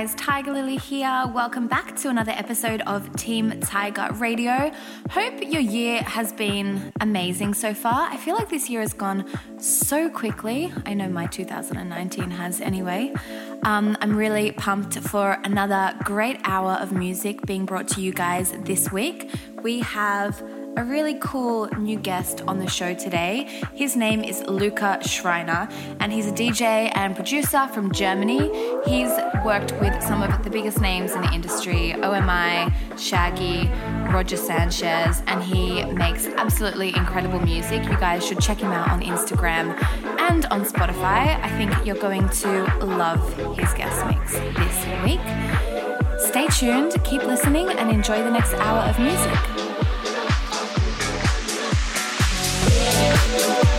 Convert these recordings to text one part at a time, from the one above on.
Guys? Tiger Lily here. Welcome back to another episode of Team Tiger Radio. Hope your year has been amazing so far. I feel like this year has gone so quickly. I know my 2019 has anyway. Um, I'm really pumped for another great hour of music being brought to you guys this week. We have a really cool new guest on the show today. His name is Luca Schreiner, and he's a DJ and producer from Germany. He's worked with some of the biggest names in the industry OMI, Shaggy, Roger Sanchez, and he makes absolutely incredible music. You guys should check him out on Instagram and on Spotify. I think you're going to love his guest mix this week. Stay tuned, keep listening, and enjoy the next hour of music. Peace.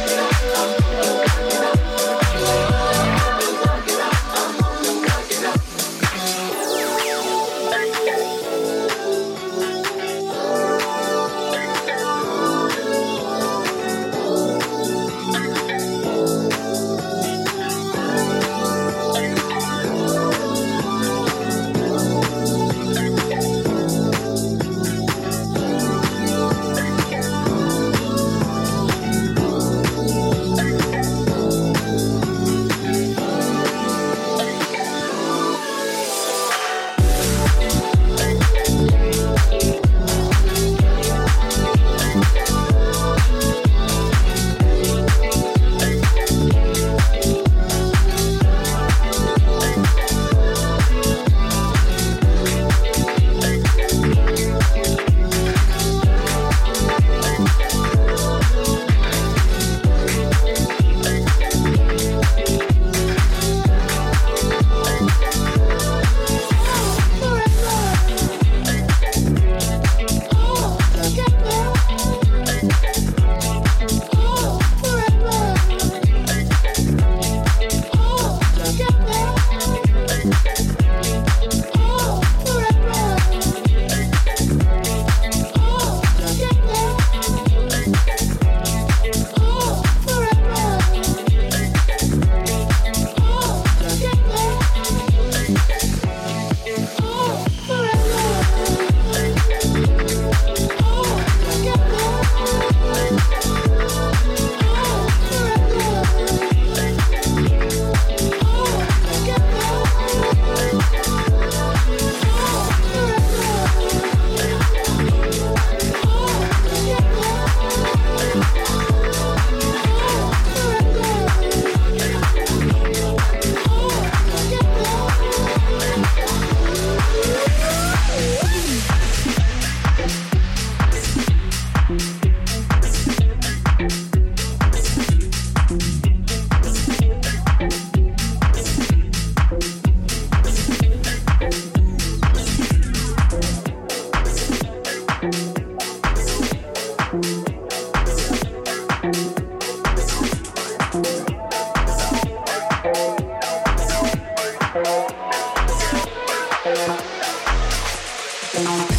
Thank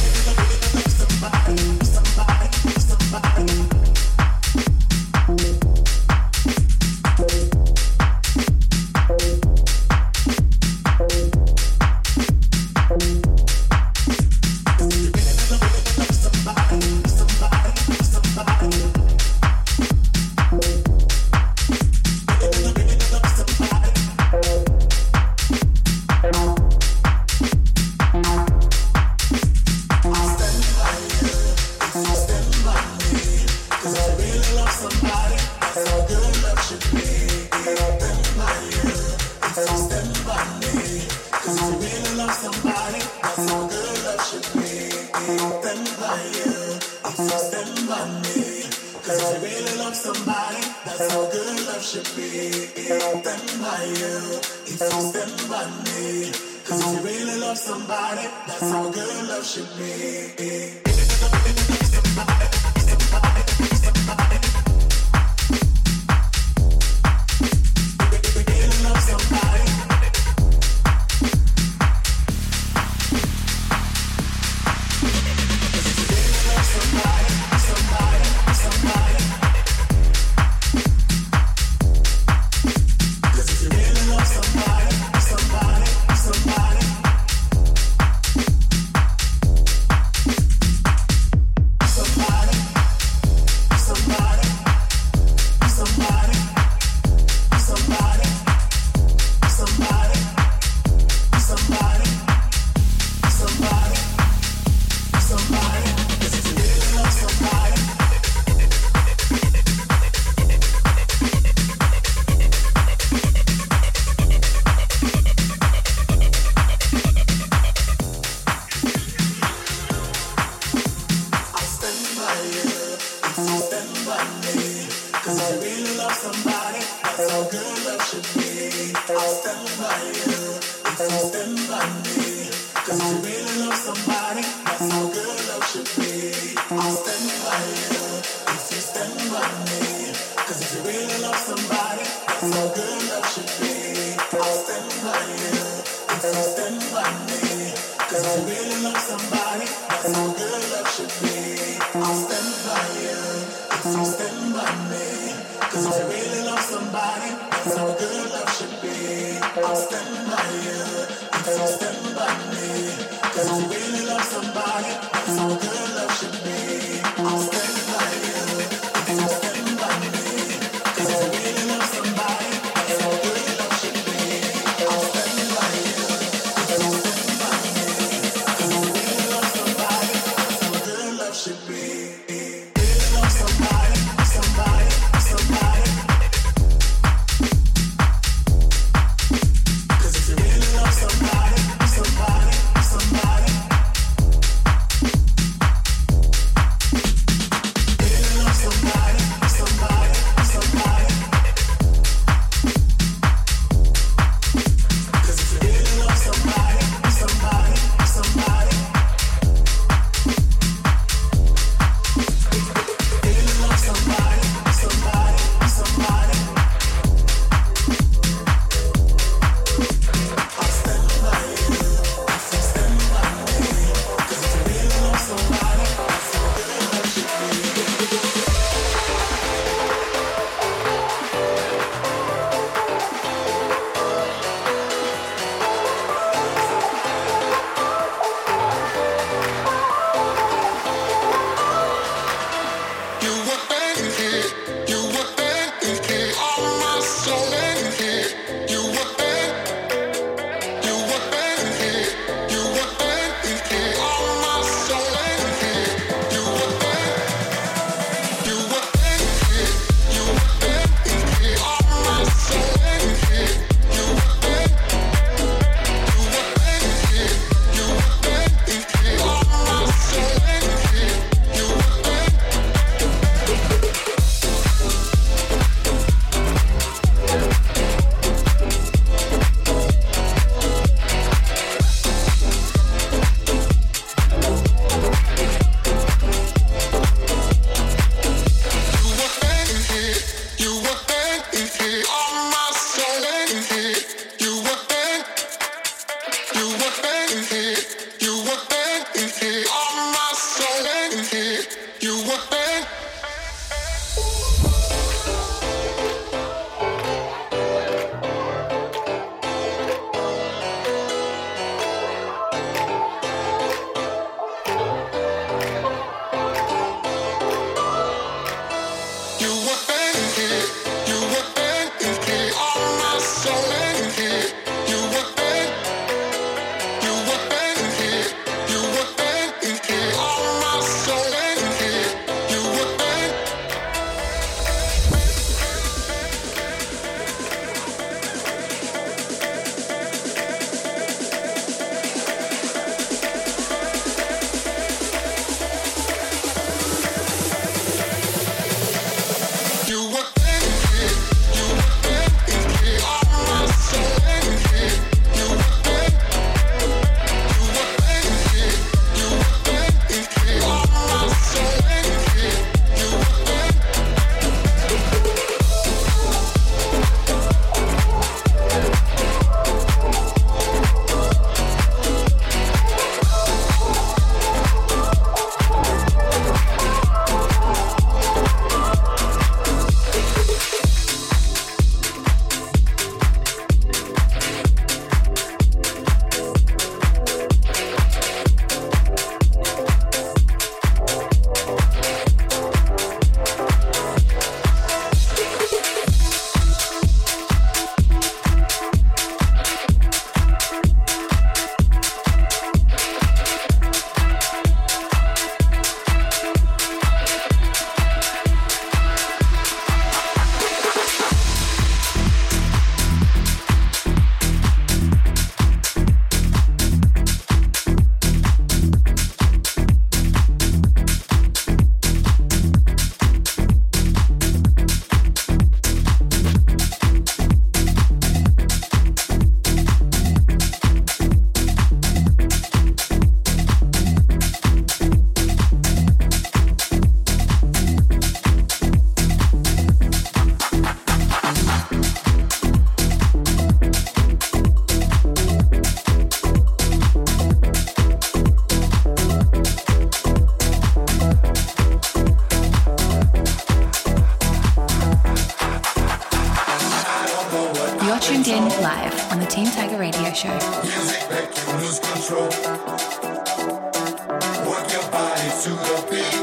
to your feet.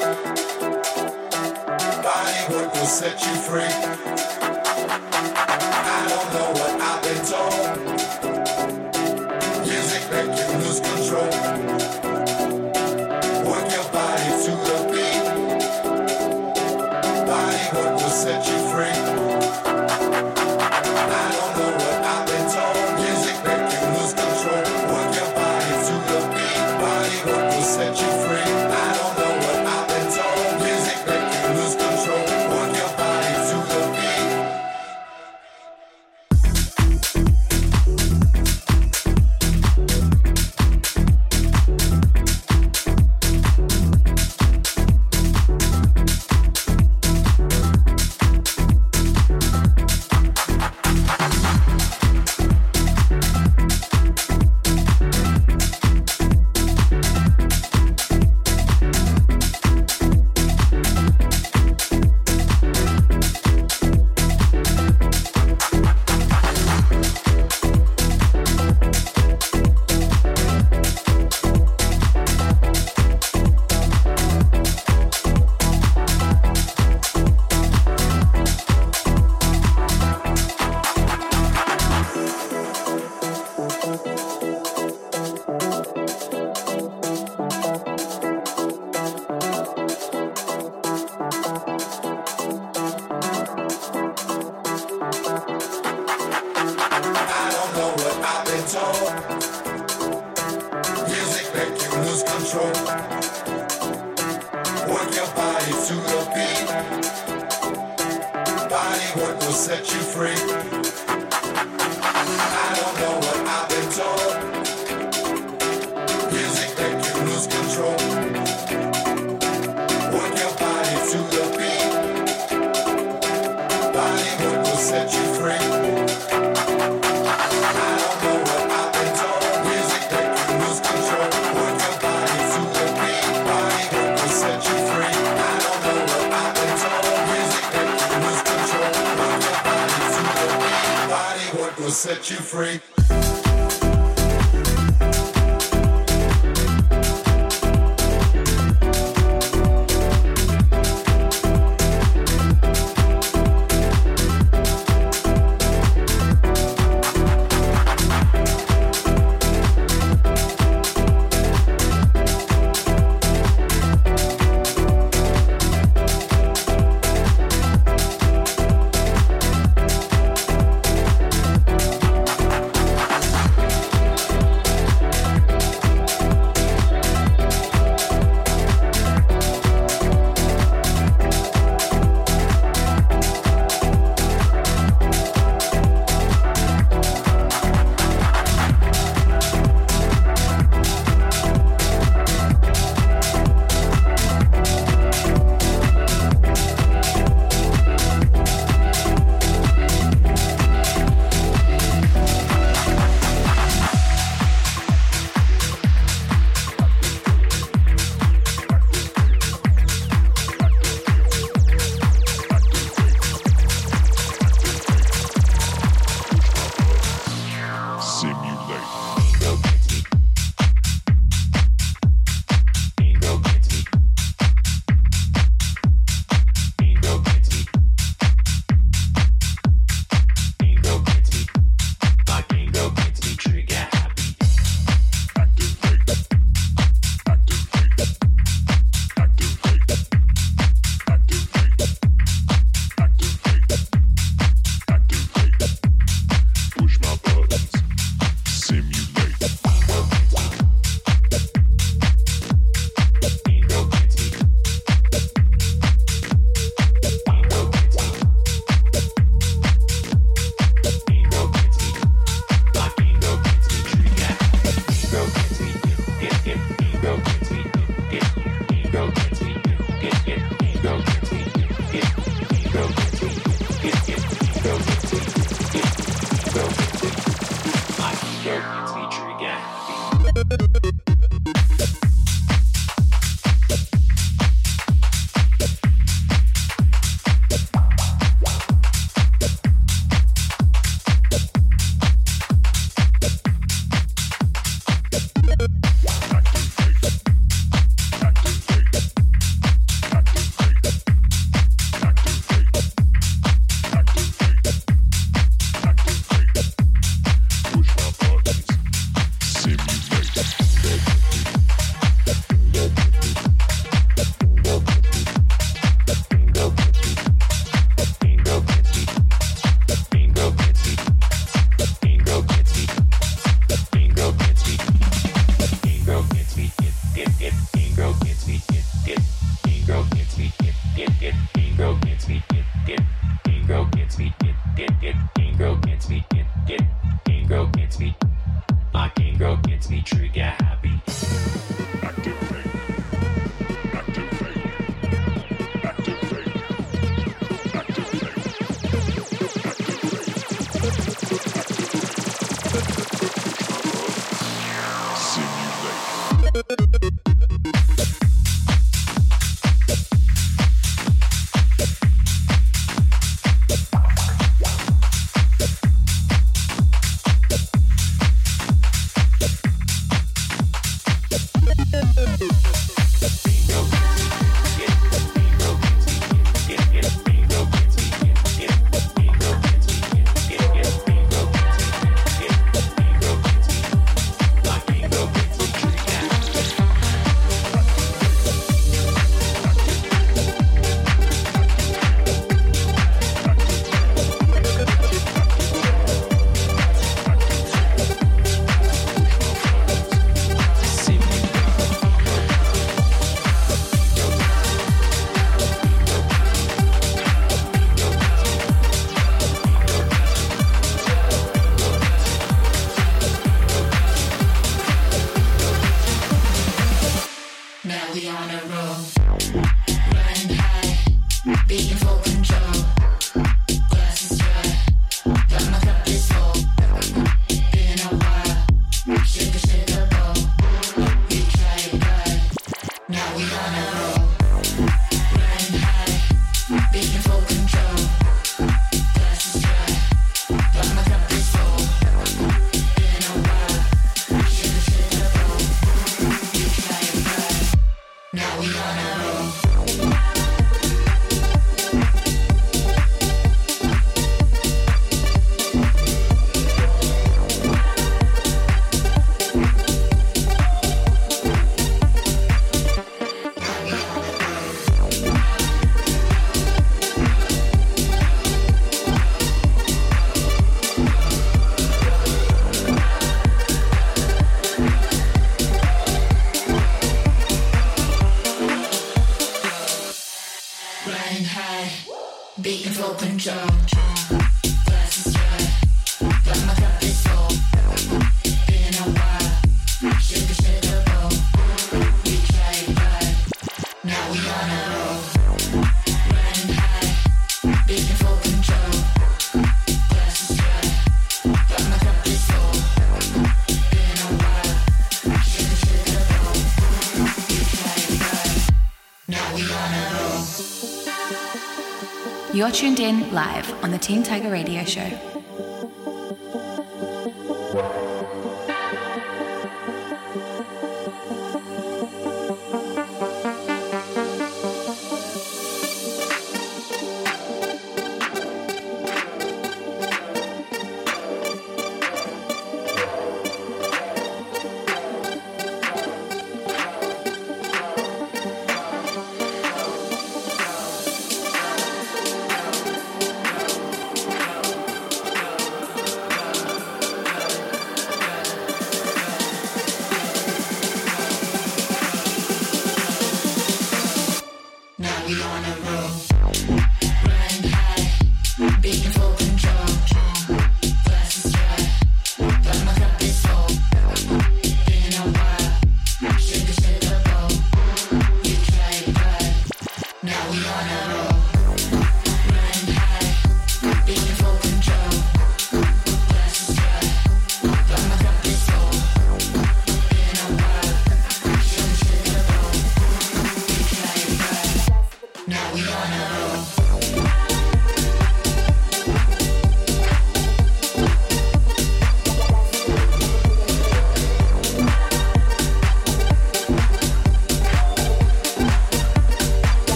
Body work will set you free. free. Live on the Team Tiger Radio Show.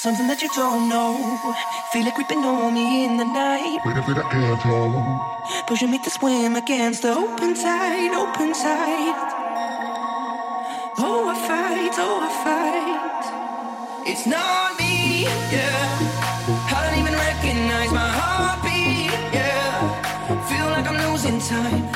Something that you don't know. Feel it creeping on me in the night. Wait a bit, I can't hold. Pushing me to swim against the open tide, open tide. Oh, I fight, oh, I fight. It's not me, yeah. I don't even recognize my heartbeat, yeah. Feel like I'm losing time.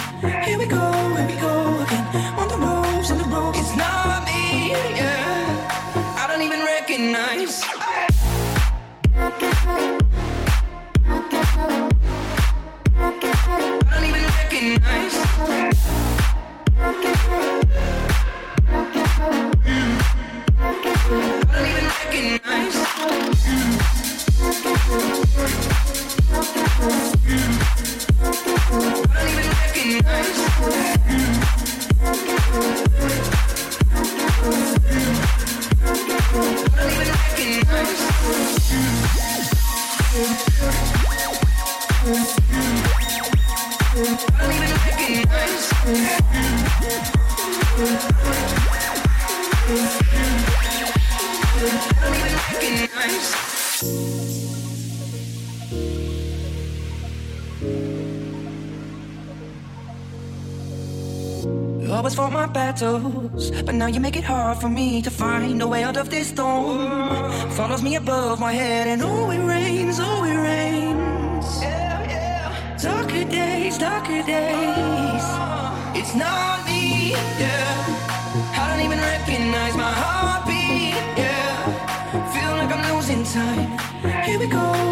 But now you make it hard for me to find a way out of this storm. Follows me above my head, and oh, it rains, oh, it rains. Yeah, yeah. Darker days, darker days. Oh. It's not me, yeah. I don't even recognize my heartbeat, yeah. Feel like I'm losing time. Here we go.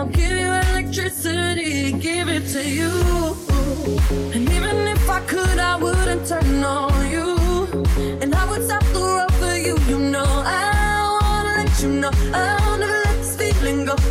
I'll give you electricity, give it to you. And even if I could, I wouldn't turn on you. And I would stop the road for you, you know. I wanna let you know, I'll never let this feeling go.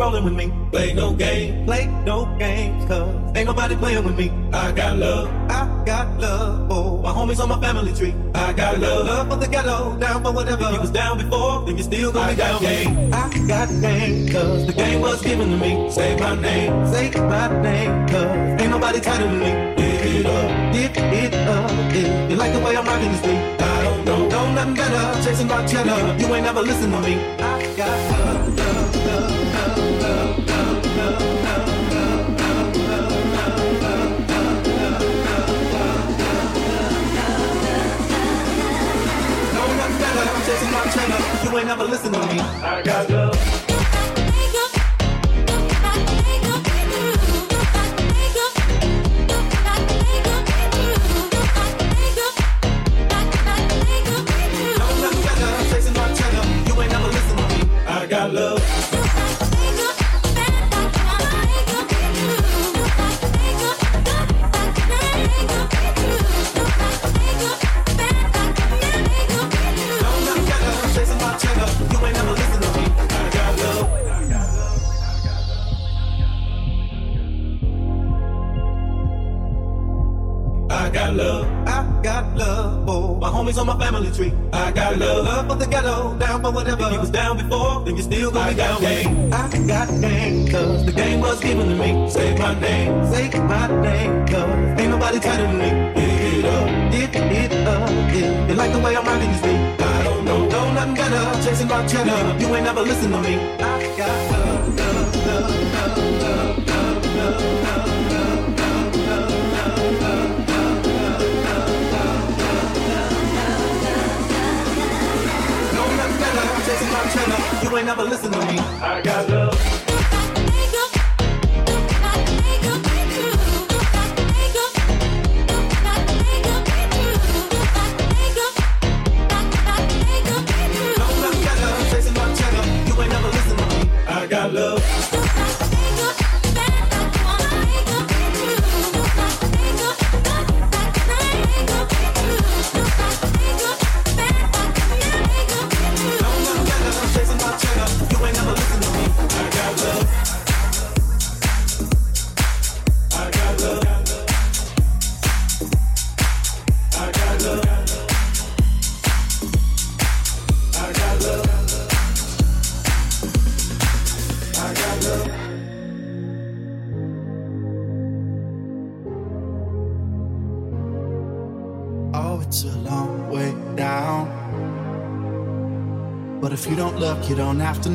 Rolling with me. Play no game, play no games, cause ain't nobody playing with me. I got love. I got love for my homies on my family tree. I got love. Love for the ghetto, down for whatever. If you was down before, then you still gonna be down. Game. I got game, cause the game was given to me. Say my name, say my name, cause ain't nobody tighter than me. Give it up, give it up. If you like the way I'm rocking this beat, I don't know, know nothing better. Chasing my cheddar, you ain't never listen to me. I got love,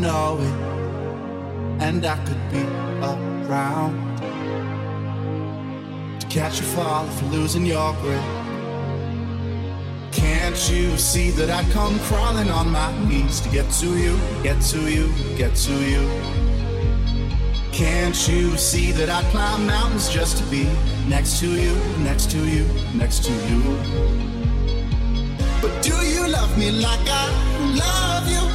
know it. And I could be around to catch you fall you're losing your grip. Can't you see that I come crawling on my knees to get to you, get to you, get to you? Can't you see that I climb mountains just to be next to you, next to you, next to you? But do you love me like I love you?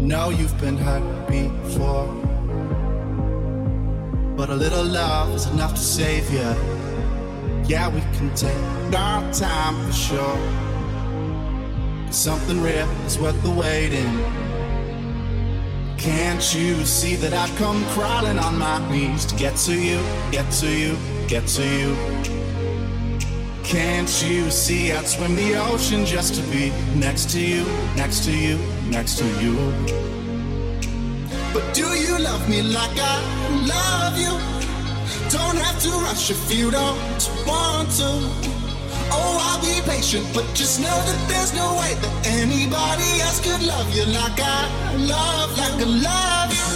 Know you've been hurt before, but a little love is enough to save you. Yeah, we can take our time for sure. 'Cause something real is worth the waiting. Can't you see that I've come crawling on my knees to get to you, get to you, get to you? Can't you see I'd swim the ocean just to be next to you, next to you, next to you? But do you love me like I love you? Don't have to rush if you don't want to. Oh, I'll be patient, but just know that there's no way that anybody else could love you like I love, like I love you.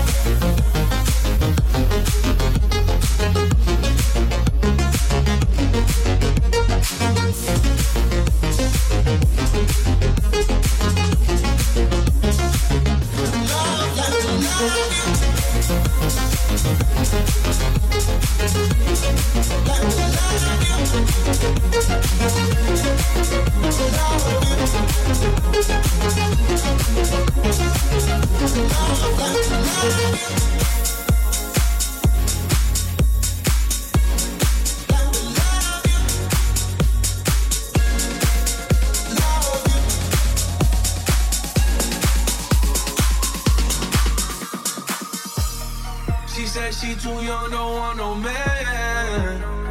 She said she too young, don't want no man.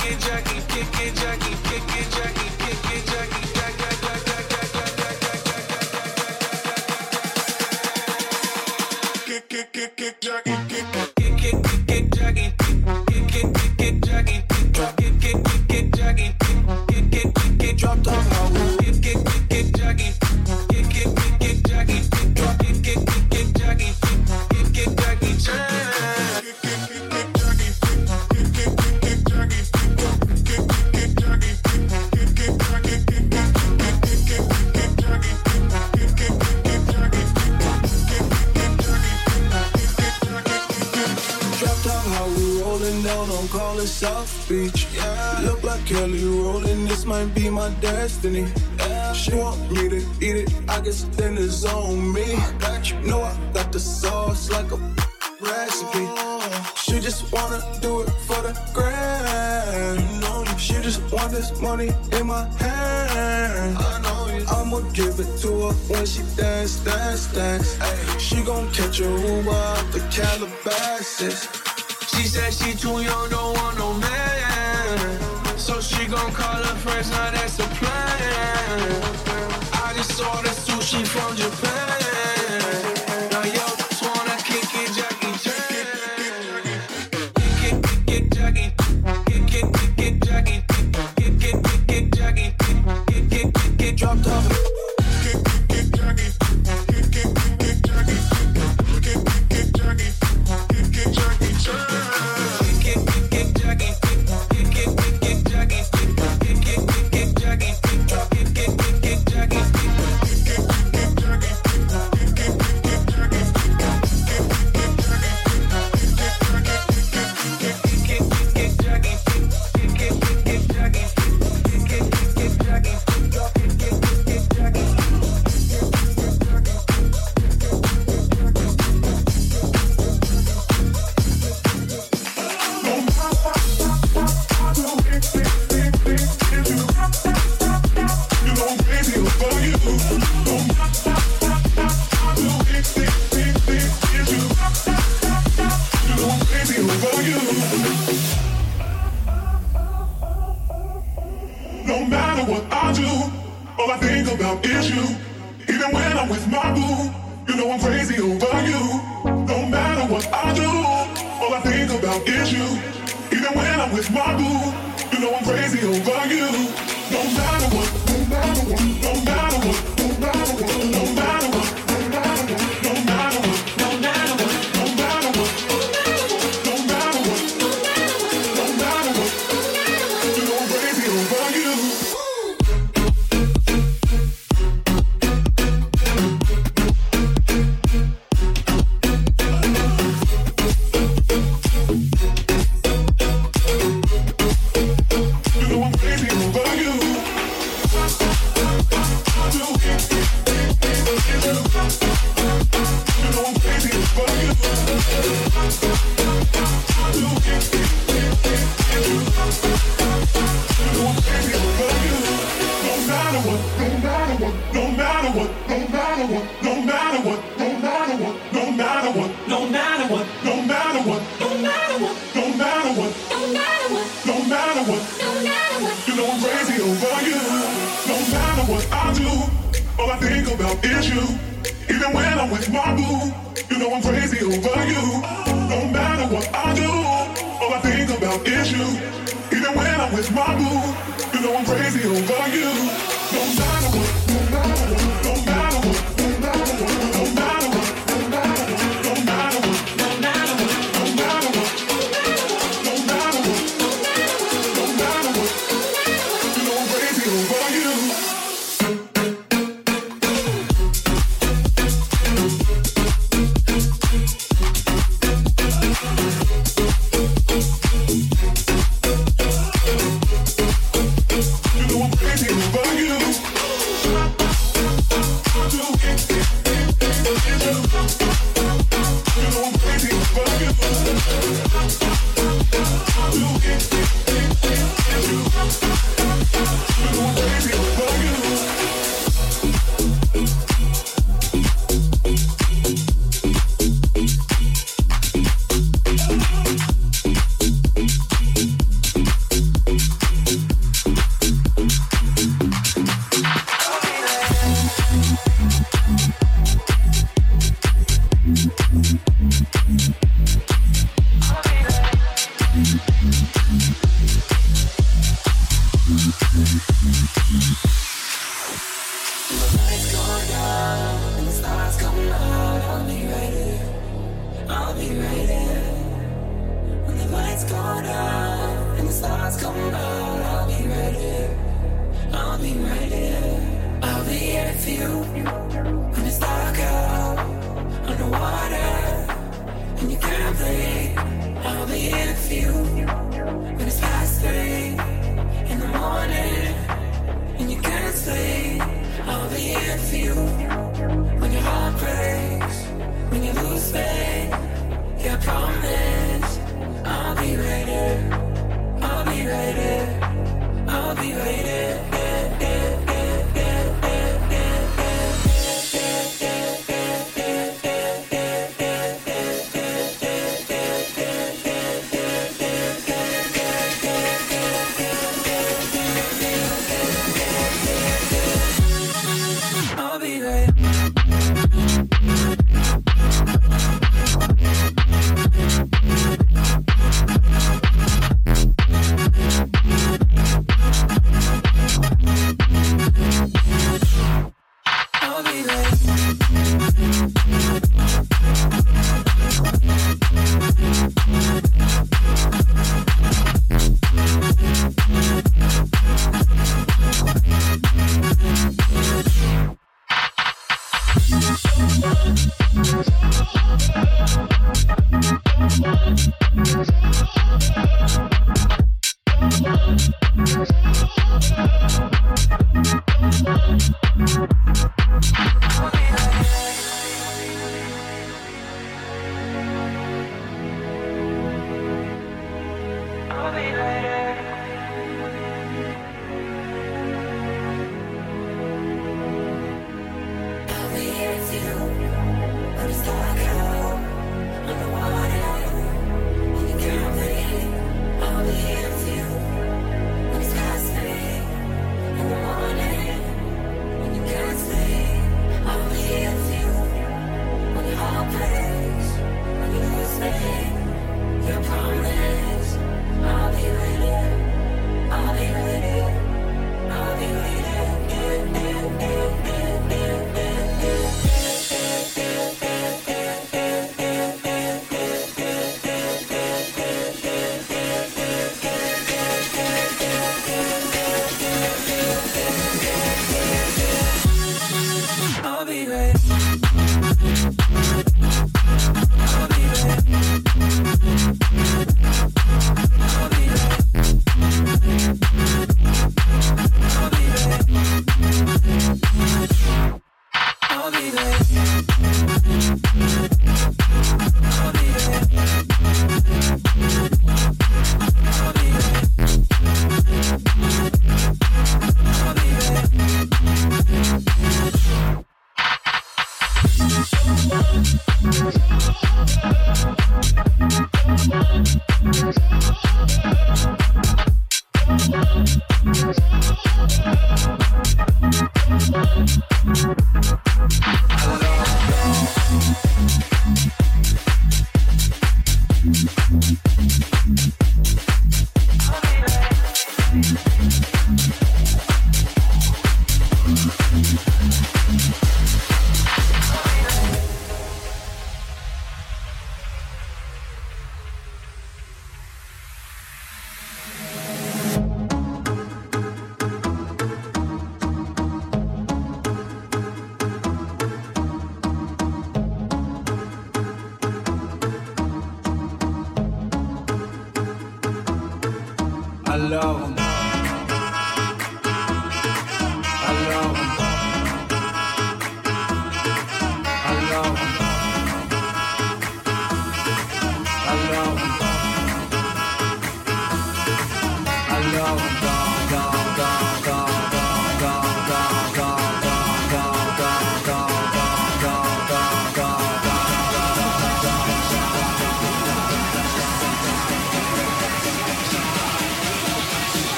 Kick. Kick. Kick. Kick it, Jackie. Jack, Jack, Jack, Jack, Jack, Jack, Jack, Jack, Jack, Jack, Jack, Jack. Kick, kick, kick, kick, Jackie. Kick, kick, kick, my destiny. She want me to eat it, I guess then it's on me. Got you. Know I got the sauce like a recipe. She just wanna do it for the grand. She just want this money in my hand. I know you. I'ma give it to her when she dance, dance, dance. She gon' catch a Uber out the Calabasas. She said she too young, don't want no man. So she gon' call her friends, now that's a plan. I just ordered sushi from Japan. You. Mm-hmm.